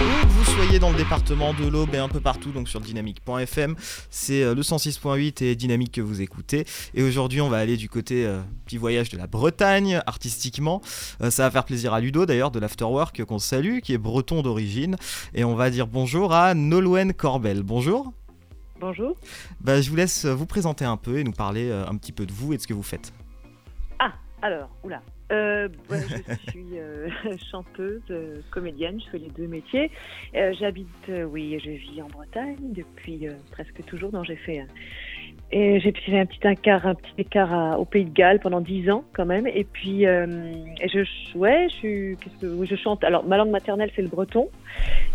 Où vous soyez dans le département de l'Aube et un peu partout, donc sur dynamique.fm, c'est euh, le 106.8 et Dynamique que vous écoutez. Et aujourd'hui, on va aller du côté euh, petit voyage de la Bretagne, artistiquement. Euh, ça va faire plaisir à Ludo d'ailleurs, de l'Afterwork qu'on salue, qui est breton d'origine. Et on va dire bonjour à Nolwenn Corbel. Bonjour. Bonjour. Bah, je vous laisse vous présenter un peu et nous parler un petit peu de vous et de ce que vous faites. Ah, alors, oula. Euh, je suis euh, chanteuse, euh, comédienne, je fais les deux métiers. J'habite, oui, je vis en Bretagne depuis presque toujours, donc j'ai fait et j'ai fait un petit écart, un petit écart au Pays de Galles pendant dix ans quand même. Et puis, je, ouais, je suis, qu'est-ce que, oui, je chante. Alors, ma langue maternelle c'est le breton,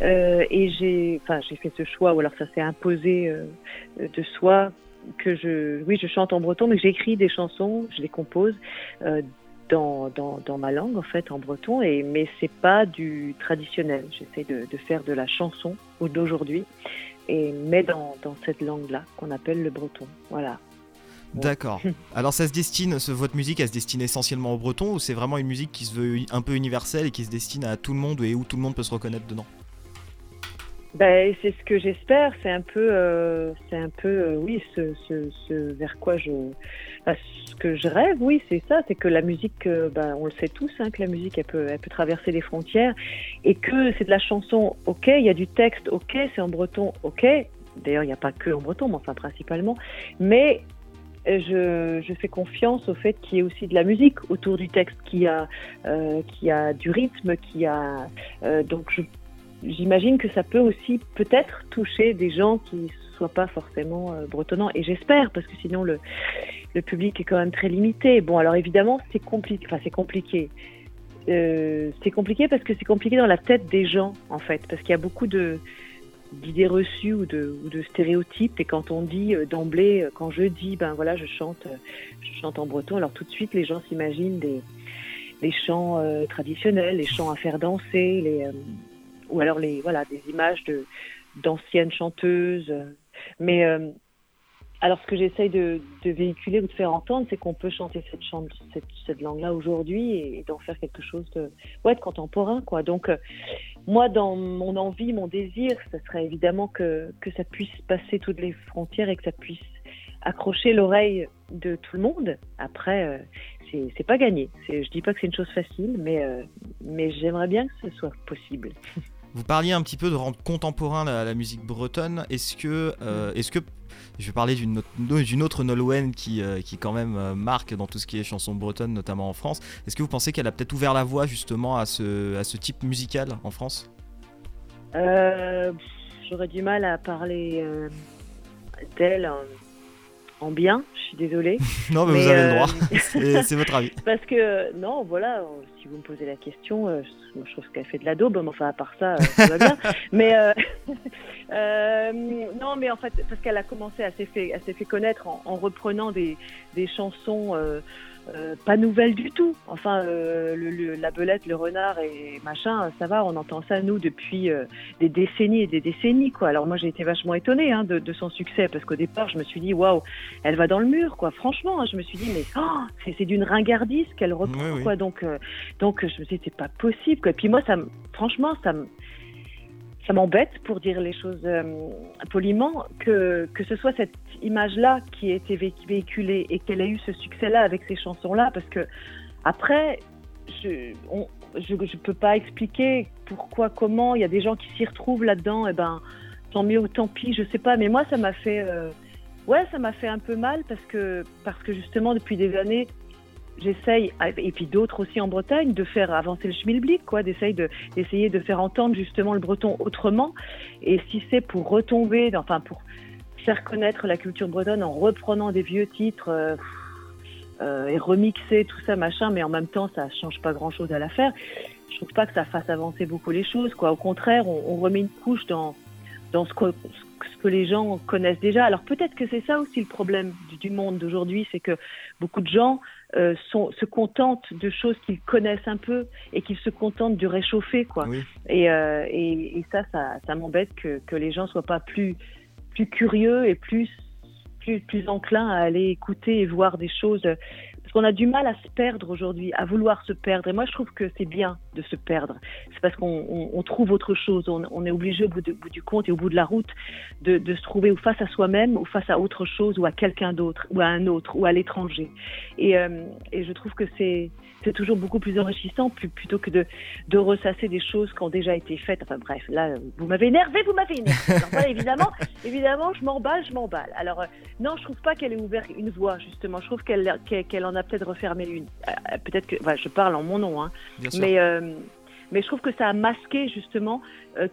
et j'ai, enfin, j'ai fait ce choix, ou alors ça s'est imposé de soi que je, oui, je chante en breton, mais j'écris des chansons, je les compose dans, dans, dans, ma langue en fait en breton et mais c'est pas du traditionnel. J'essaie de, de, faire de la chanson ou d'aujourd'hui et mais dans, dans cette langue là qu'on appelle le breton. Voilà. D'accord. Alors ça se destine, votre musique, elle se destine essentiellement au breton ou c'est vraiment une musique qui se veut un peu universelle et qui se destine à tout le monde et où tout le monde peut se reconnaître dedans? Ben, c'est ce que j'espère. C'est un peu, euh, c'est un peu, euh, oui, ce, ce, ce, vers quoi je, ce que je rêve, oui, c'est ça. C'est que la musique, euh, ben, on le sait tous, hein, que la musique, elle peut, elle peut traverser les frontières, et que c'est de la chanson, ok, il y a du texte, ok, c'est en breton, ok. D'ailleurs, il n'y a pas que en breton, mais enfin principalement. Mais je, je, fais confiance au fait qu'il y ait aussi de la musique autour du texte, qui a, euh, qui a du rythme, qui a euh, donc je j'imagine que ça peut aussi peut-être toucher des gens qui ne soient pas forcément euh, bretonnants. Et j'espère, parce que sinon le, le public est quand même très limité. Bon, alors évidemment, c'est compliqué. Enfin, c'est compliqué. Euh, c'est compliqué parce que c'est compliqué dans la tête des gens, en fait, parce qu'il y a beaucoup de d'idées reçues ou de, stéréotypes et quand on dit euh, d'emblée quand je dis ben voilà je chante je chante en breton alors tout de suite les gens s'imaginent des les chants traditionnels les chants à faire danser les ou alors les voilà des images de d'anciennes chanteuses. Mais euh, alors ce que j'essaye de, véhiculer ou de faire entendre, c'est qu'on peut chanter cette, cette, langue-là aujourd'hui et, d'en faire quelque chose de, ouais, de contemporain. Quoi. Donc euh, moi, dans mon envie, mon désir, ce serait évidemment que, que ça puisse passer toutes les frontières et que ça puisse accrocher l'oreille de tout le monde. Après, euh, c'est pas gagné. Je dis pas que c'est une chose facile, mais, mais j'aimerais bien que ce soit possible. Vous parliez un petit peu de rendre contemporain la, musique bretonne. Est-ce que, euh, est-ce que je vais parler d'une autre, Nolwenn qui, euh, qui quand même euh, marque dans tout ce qui est chanson bretonne, notamment en France. Est-ce que vous pensez qu'elle a peut-être ouvert la voie justement à ce, à ce type musical en France? J'aurais du mal à parler d'elle en bien, je suis désolée. non, mais, vous avez le droit, c'est votre avis. Parce que, non, voilà, si vous me posez la question, euh, je, trouve qu'elle fait de la daube, mais enfin, à part ça, euh, ça va bien. mais, euh, non, mais en fait, parce qu'elle a commencé, à s'est fait, fait connaître en, en reprenant des, des chansons euh, pas nouvelle du tout. Enfin, euh, le, la belette, le renard et machin, ça va, on entend ça nous depuis euh, des décennies et des décennies, quoi. Alors moi, j'ai été vachement étonnée hein, de, de, son succès parce qu'au départ, je me suis dit, waouh, elle va dans le mur, quoi. Franchement, hein, je me suis dit, mais oh, c'est d'une ringardise qu'elle reprend, quoi. Donc, donc, je me suis dit, c'est pas possible. Quoi. Et puis moi, ça, franchement, ça me ça m'embête, pour dire les choses euh, poliment, que, que ce soit cette image-là qui a été véhiculée et qu'elle ait eu ce succès-là avec ces chansons-là, parce que après, je ne je, peux pas expliquer pourquoi, comment, il y a des gens qui s'y retrouvent là-dedans, et ben tant mieux ou tant pis, je sais pas, mais moi ça m'a fait... Euh, ouais, ça m'a fait un peu mal parce que, parce que justement, depuis des années, j'essaye, et puis d'autres aussi en Bretagne, de faire avancer le schmilblick, quoi, d'essayer de, d'essayer de faire entendre justement le breton autrement. Et si c'est pour retomber, enfin pour faire connaître la culture bretonne en reprenant des vieux titres euh, euh, et remixer tout ça, machin, mais en même temps, ça change pas grand-chose à l'affaire. Je trouve pas que ça fasse avancer beaucoup les choses, quoi. Au contraire, on, on remet une couche dans dans ce que, ce que les gens connaissent déjà. Alors peut-être que c'est ça aussi le problème du, monde d'aujourd'hui, c'est que beaucoup de gens euh, sont, se contentent de choses qu'ils connaissent un peu et qu'ils se contentent de réchauffer, quoi. Et, euh, et, et, ça, ça, ça m'embête que, que les gens soient pas plus, plus curieux et plus, plus, plus enclins à aller écouter et voir des choses qu'on a du mal à se perdre aujourd'hui, à vouloir se perdre. Et moi, je trouve que c'est bien de se perdre. C'est parce qu'on trouve autre chose. On, est obligé au bout, du compte et au bout de la route de, se trouver ou face à soi-même ou face à autre chose ou à quelqu'un d'autre ou à un autre ou à l'étranger. Et, euh, et je trouve que c'est c'est toujours beaucoup plus enrichissant plutôt que de, de ressasser des choses qui ont déjà été faites. Enfin bref, là, vous m'avez énervé, vous m'avez énervé. Alors, voilà, évidemment, évidemment, je m'emballe, je m'emballe. Alors, euh, non, je trouve pas qu'elle ait ouvert une voie, justement. Je trouve qu'elle qu'elle en a peut-être refermé une. Euh, peut-être que, je parle en mon nom, hein. mais, euh, mais je trouve que ça a masqué, justement,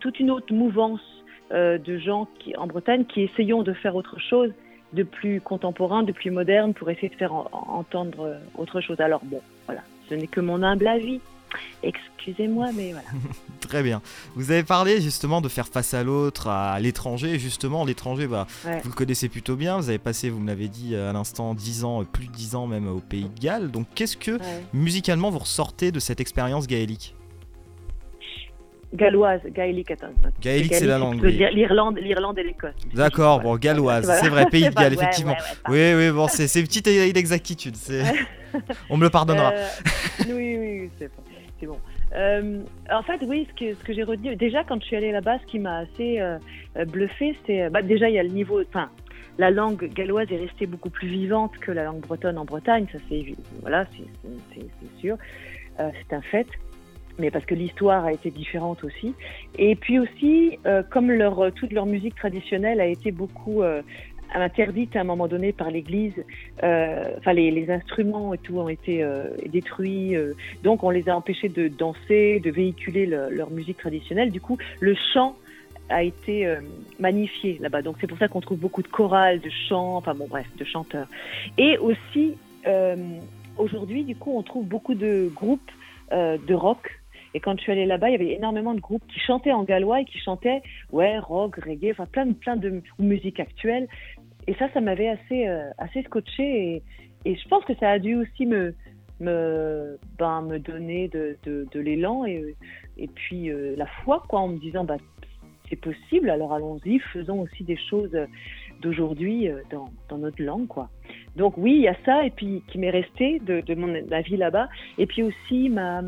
toute une autre mouvance de gens qui, en Bretagne qui essayons de faire autre chose de plus contemporain, de plus moderne pour essayer de faire entendre autre chose. Alors bon, voilà, ce n'est que mon humble avis. Excusez-moi, mais voilà. Très bien. Vous avez parlé justement de faire face à l'autre, à l'étranger. Justement, l'étranger, bah, vous le connaissez plutôt bien. Vous avez passé, vous me l'avez dit à l'instant, 10 ans, plus de 10 ans même au pays de Galles. Donc, qu'est-ce que musicalement vous ressortez de cette expérience gaélique? Galloise, gaélique, attends. Gaélique, c'est la langue. L'Irlande, l'Irlande et l'Écosse. D'accord, bon, galloise, c'est vrai, pays de Galles, effectivement. oui, oui, bon, c'est une petite inexactitude. On me le pardonnera. Euh, oui, oui, c'est bon. Euh, en fait, oui, ce que, j'ai retenu, déjà quand je suis allée là-bas, ce qui m'a assez euh, bluffé, c'est bah, déjà il y a le niveau, enfin, la langue galloise est restée beaucoup plus vivante que la langue bretonne en Bretagne, ça c'est voilà, c'est sûr, c'est un fait mais parce que l'histoire a été différente aussi. Et puis aussi, euh, comme toute leur musique traditionnelle a été beaucoup euh, interdite à un moment donné par l'Église, euh, enfin les, les, instruments et tout ont été euh, détruits, euh, donc on les a empêchés de danser, de véhiculer leur musique traditionnelle. Du coup, le chant a été magnifié là-bas. Donc c'est pour ça qu'on trouve beaucoup de chorales, de chants, enfin bon bref, de chanteurs. Et aussi, aujourd'hui, du coup, on trouve beaucoup de groupes de rock et quand je suis allée là-bas, il y avait énormément de groupes qui chantaient en gallois et qui chantaient, ouais, rock, reggae, enfin plein, de, plein de musique actuelle. Et ça, ça m'avait assez, euh, assez scotché. Et, je pense que ça a dû aussi me, me, ben, me donner de l'élan et, et puis euh, la foi, quoi, en me disant, bah, c'est possible, alors allons-y, faisons aussi des choses d'aujourd'hui euh, dans, dans, notre langue, quoi. Donc oui, il y a ça, et puis qui m'est resté de, de mon, ma vie là-bas. Et puis aussi ma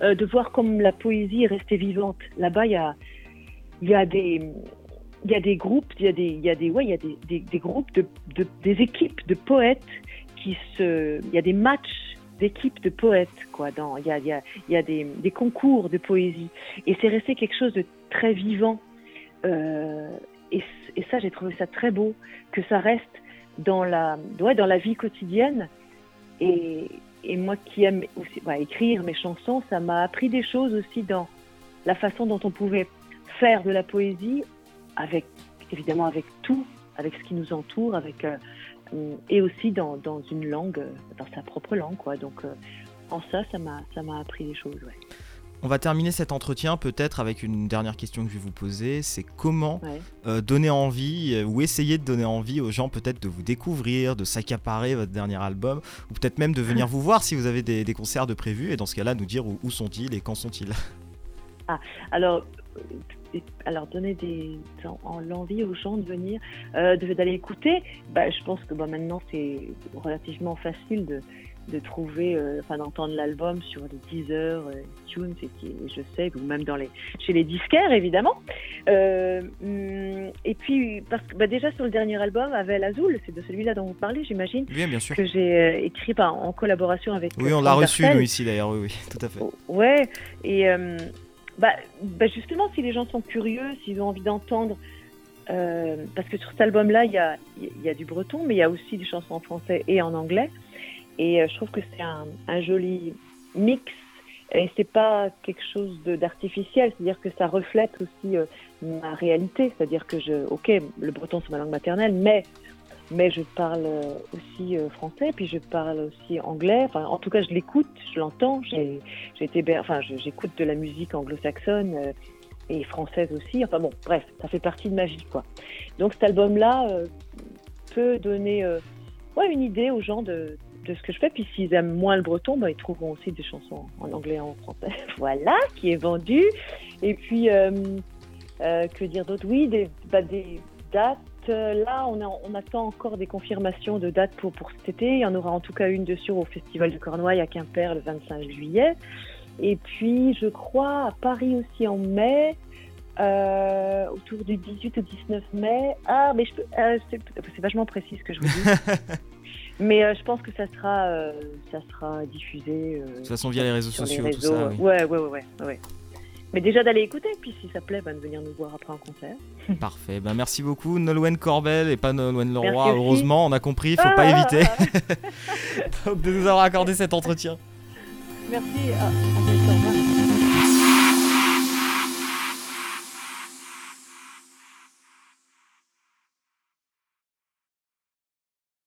euh, de voir comme la poésie est restée vivante. Là-bas, il y a, y, a des, y a des groupes, il y des, y ouais, y a des, des, groupes, de, de, des équipes de poètes qui se. Il y a des matchs d'équipes de poètes, quoi. Il y a, y a, y a des, des, concours de poésie. Et c'est resté quelque chose de très vivant. Euh, et, et, ça, j'ai trouvé ça très beau, que ça reste dans la, ouais, dans la vie quotidienne. Et, et moi qui aime aussi bah, écrire mes chansons, ça m'a appris des choses aussi dans la façon dont on pouvait faire de la poésie, avec évidemment avec tout, avec ce qui nous entoure, avec euh, et aussi dans, une langue, dans sa propre langue. Donc euh, en ça, ça m'a ça m'a appris des choses. On va terminer cet entretien peut-être avec une dernière question que je vais vous poser. C'est comment euh, donner envie euh, ou essayer de donner envie aux gens peut-être de vous découvrir, de s'accaparer votre dernier album ou peut-être même de venir vous voir si vous avez des, concerts de prévus et dans ce cas-là nous dire où, sont-ils et quand sont-ils? Ah, alors euh, alors donner des, l'envie aux gens de venir, d'aller écouter, bah, je pense que bah, maintenant c'est relativement facile de, de trouver, euh, enfin d'entendre l'album sur les Deezer, euh, iTunes, et, je sais, ou même dans les, chez les disquaires évidemment. Euh, et puis parce que bah, déjà sur le dernier album, Avel Azul, c'est de celui-là dont vous parlez, j'imagine. Oui, bien sûr. Que j'ai écrit en collaboration avec. Oui, on l'a reçu nous ici d'ailleurs, oui, oui, tout à fait. Ouais, et bah, bah, justement, si les gens sont curieux, s'ils ont envie d'entendre. parce que sur cet album-là, il y a, y a, du breton, mais il y a aussi des chansons en français et en anglais. Et euh, je trouve que c'est un, un, joli mix et c'est pas quelque chose d'artificiel, c'est-à-dire que ça reflète aussi euh, ma réalité, c'est-à-dire que je, ok, le breton c'est ma langue maternelle, mais mais je parle euh, aussi français, puis je parle aussi anglais. Enfin, en tout cas, je l'écoute, je l'entends. J'ai, été, enfin, j'écoute de la musique anglo-saxonne et française aussi. Enfin bon, bref, ça fait partie de ma vie, quoi. Donc cet album-là peut donner ouais, une idée aux gens de, de ce que je fais. Puis s'ils aiment moins le breton, bah, ils trouveront aussi des chansons en anglais et en français. voilà, qui est vendu. Et puis, euh, euh, que dire d'autre? Oui, des, bah, des dates là, on, on, attend encore des confirmations de dates pour, pour cet été. Il y en aura en tout cas une dessus au Festival de Cornouailles à Quimper le 25 juillet. Et puis, je crois, à Paris aussi en mai. Euh, autour du 18 ou 19 mai. Ah, mais euh, c'est vachement précis ce que je vous dis. mais euh, je pense que ça sera, ça sera diffusé. de toute façon, via les réseaux sociaux, tout ça. Ouais, ouais, ouais, ouais, Mais déjà d'aller écouter, puis si ça plaît, bah, de venir nous voir après en concert. Parfait, ben, merci beaucoup Nolwenn Corbel et pas Nolwenn Leroy, heureusement, on a compris, il faut pas ah éviter de nous avoir accordé cet entretien. Merci, à, à